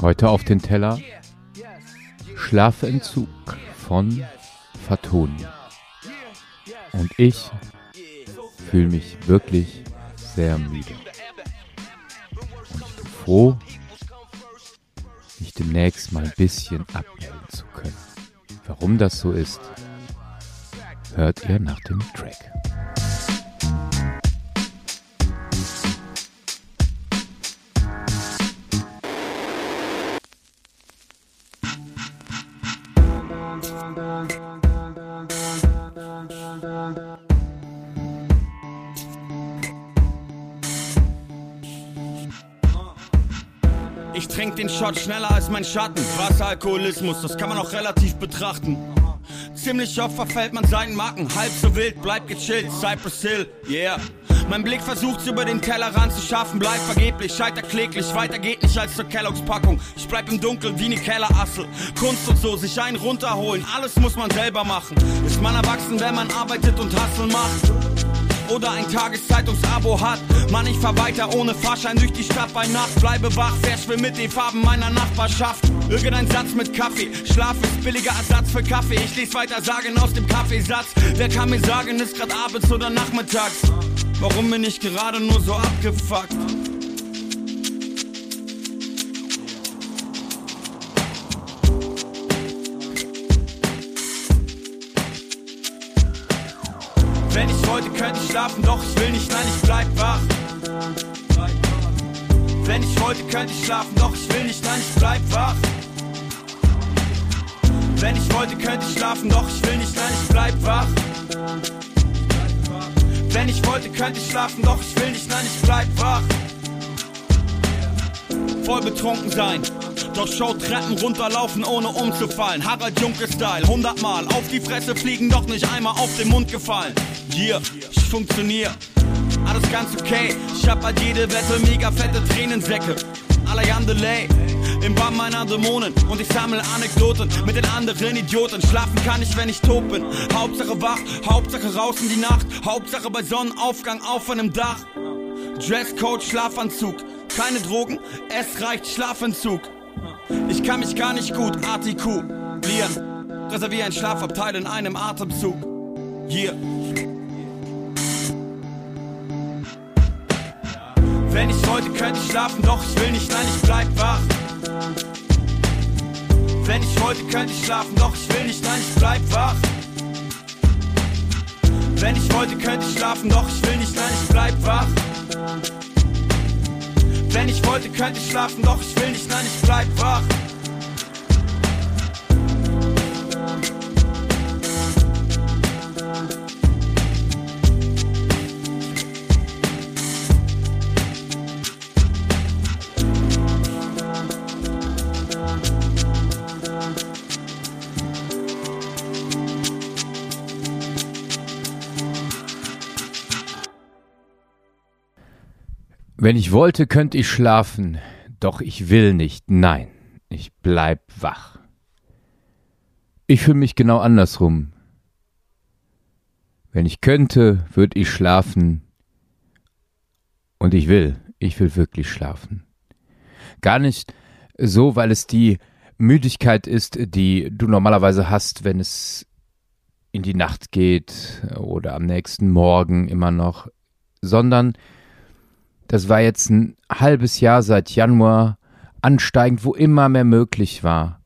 Heute auf den Teller Schlafentzug von Fatoni. Und ich fühle mich wirklich sehr müde. Und ich bin froh, mich demnächst mal ein bisschen abmelden zu können. Warum das so ist, hört ihr nach dem Track. Ich trink den Shot schneller als mein Schatten. Wasseralkoholismus, das kann man auch relativ betrachten. Ziemlich oft verfällt man seinen Marken. Halb so wild, bleib gechillt. Cypress Hill, yeah. Mein Blick versucht's über den Tellerrand zu schaffen, bleib vergeblich, scheiter kläglich, weiter geht nicht als zur Kelloggs Packung. Ich bleib im Dunkeln wie ne Kellerassel. Kunst und so, sich einen runterholen, alles muss man selber machen. Ist man erwachsen, wenn man arbeitet und Hustle macht? Oder ein Tageszeitungsabo hat. Mann, ich fahr weiter ohne Fahrschein durch die Stadt bei Nacht. Bleibe wach, verschwimm mit den Farben meiner Nachbarschaft. Irgendein Satz mit Kaffee. Schlaf ist billiger Ersatz für Kaffee. Ich lese weiter Sagen aus dem Kaffeesatz. Wer kann mir sagen, ist grad abends oder nachmittags? Warum bin ich gerade nur so abgefuckt? Wenn ich wollte, könnte ich schlafen, doch ich will nicht, nein, ich bleib wach. Wenn ich wollte, könnte ich schlafen, doch ich will nicht, nein, ich bleib wach. Wenn ich wollte, könnte ich schlafen, doch ich will nicht, nein, ich bleib wach. Wenn ich wollte, könnte ich schlafen, doch ich will nicht, nein, ich bleib wach. Voll betrunken sein, doch Show Treppen runterlaufen, ohne umzufallen. Harald Junke-Style, hundertmal auf die Fresse fliegen, doch nicht einmal auf den Mund gefallen. Yeah, ich funktionier, alles ganz okay. Ich hab halt jede Wette mega fette Tränensäcke. Alain Delay, im Bann meiner Dämonen und ich sammle Anekdoten mit den anderen Idioten. Schlafen kann ich, wenn ich tot bin. Hauptsache wach, Hauptsache raus in die Nacht, Hauptsache bei Sonnenaufgang auf einem Dach. Dresscode, Schlafanzug, keine Drogen, es reicht Schlafentzug. Ich kann mich gar nicht gut artikulieren. Reservier ein Schlafabteil in einem Atemzug. Hier. Wenn ich wollte, könnte ich schlafen, doch ich will nicht, nein, ich bleib wach. Wenn ich wollte, könnte ich schlafen, doch ich will nicht, nein, ich bleib wach. Wenn ich wollte, könnte ich schlafen, doch ich will nicht, nein, ich bleib wach. Wenn ich wollte, könnte ich schlafen, doch ich will nicht, nein, ich bleib wach. Wenn ich wollte, könnte ich schlafen, doch ich will nicht. Nein, ich bleib wach. Ich fühle mich genau andersrum. Wenn ich könnte, würde ich schlafen. Und ich will, ich will wirklich schlafen. Gar nicht so, weil es die Müdigkeit ist, die du normalerweise hast, wenn es in die Nacht geht oder am nächsten Morgen immer noch, sondern das war jetzt ein halbes Jahr seit Januar ansteigend, wo immer mehr möglich war,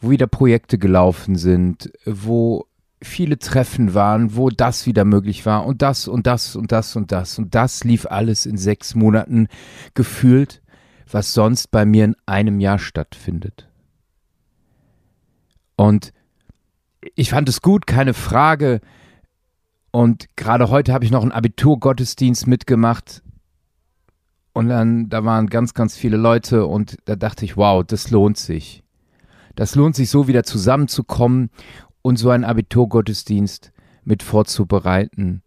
wo wieder Projekte gelaufen sind, wo viele Treffen waren, wo das wieder möglich war und das und das und das und das und das lief alles in sechs Monaten gefühlt, was sonst bei mir in einem Jahr stattfindet. Und ich fand es gut, keine Frage. Und gerade heute habe ich noch einen Abiturgottesdienst mitgemacht und dann, da waren ganz, ganz viele Leute und da dachte ich, wow, das lohnt sich. Das lohnt sich so wieder zusammenzukommen und so einen Abiturgottesdienst mit vorzubereiten,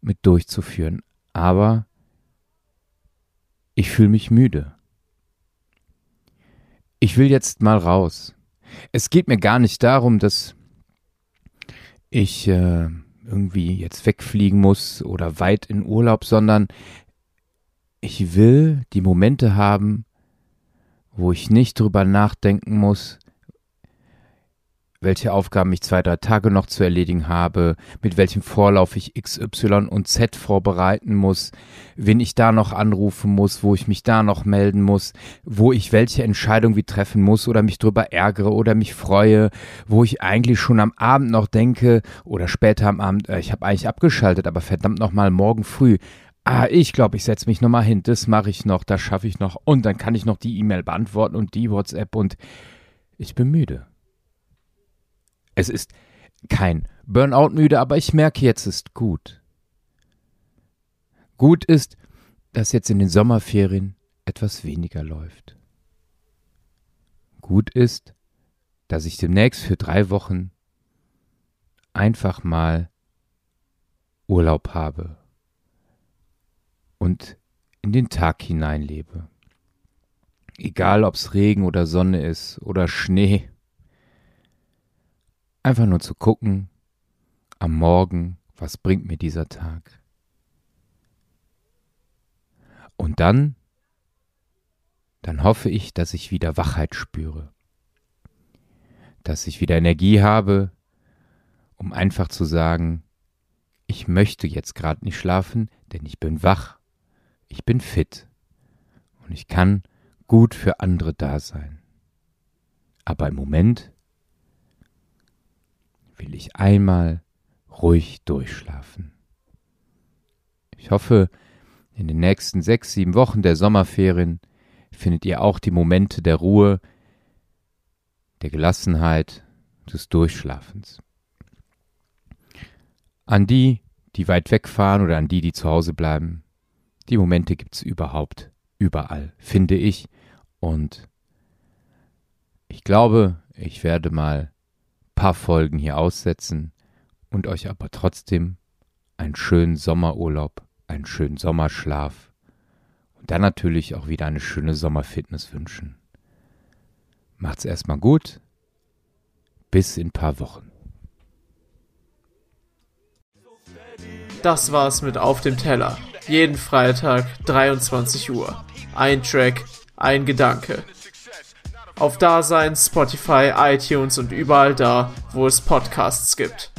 mit durchzuführen. Aber ich fühle mich müde. Ich will jetzt mal raus. Es geht mir gar nicht darum, dass ich äh, irgendwie jetzt wegfliegen muss oder weit in Urlaub, sondern ich will die Momente haben, wo ich nicht drüber nachdenken muss, welche Aufgaben ich zwei, drei Tage noch zu erledigen habe, mit welchem Vorlauf ich X, Y und Z vorbereiten muss, wen ich da noch anrufen muss, wo ich mich da noch melden muss, wo ich welche Entscheidung wie treffen muss oder mich drüber ärgere oder mich freue, wo ich eigentlich schon am Abend noch denke oder später am Abend, äh, ich habe eigentlich abgeschaltet, aber verdammt nochmal morgen früh. Ah, ich glaube, ich setze mich nochmal hin, das mache ich noch, das schaffe ich noch und dann kann ich noch die E-Mail beantworten und die WhatsApp und ich bin müde. Es ist kein Burnout müde, aber ich merke jetzt ist gut. Gut ist, dass jetzt in den Sommerferien etwas weniger läuft. Gut ist, dass ich demnächst für drei Wochen einfach mal Urlaub habe und in den Tag hineinlebe. Egal ob es Regen oder Sonne ist oder Schnee Einfach nur zu gucken, am Morgen, was bringt mir dieser Tag. Und dann, dann hoffe ich, dass ich wieder Wachheit spüre, dass ich wieder Energie habe, um einfach zu sagen, ich möchte jetzt gerade nicht schlafen, denn ich bin wach, ich bin fit und ich kann gut für andere da sein. Aber im Moment will ich einmal ruhig durchschlafen. Ich hoffe, in den nächsten sechs, sieben Wochen der Sommerferien findet ihr auch die Momente der Ruhe, der Gelassenheit, des Durchschlafens. An die, die weit wegfahren oder an die, die zu Hause bleiben, die Momente gibt es überhaupt, überall, finde ich. Und ich glaube, ich werde mal paar Folgen hier aussetzen und euch aber trotzdem einen schönen Sommerurlaub, einen schönen Sommerschlaf und dann natürlich auch wieder eine schöne Sommerfitness wünschen. Macht's erstmal gut. Bis in ein paar Wochen. Das war's mit Auf dem Teller. Jeden Freitag 23 Uhr. Ein Track, ein Gedanke auf Dasein, Spotify, iTunes und überall da, wo es Podcasts gibt.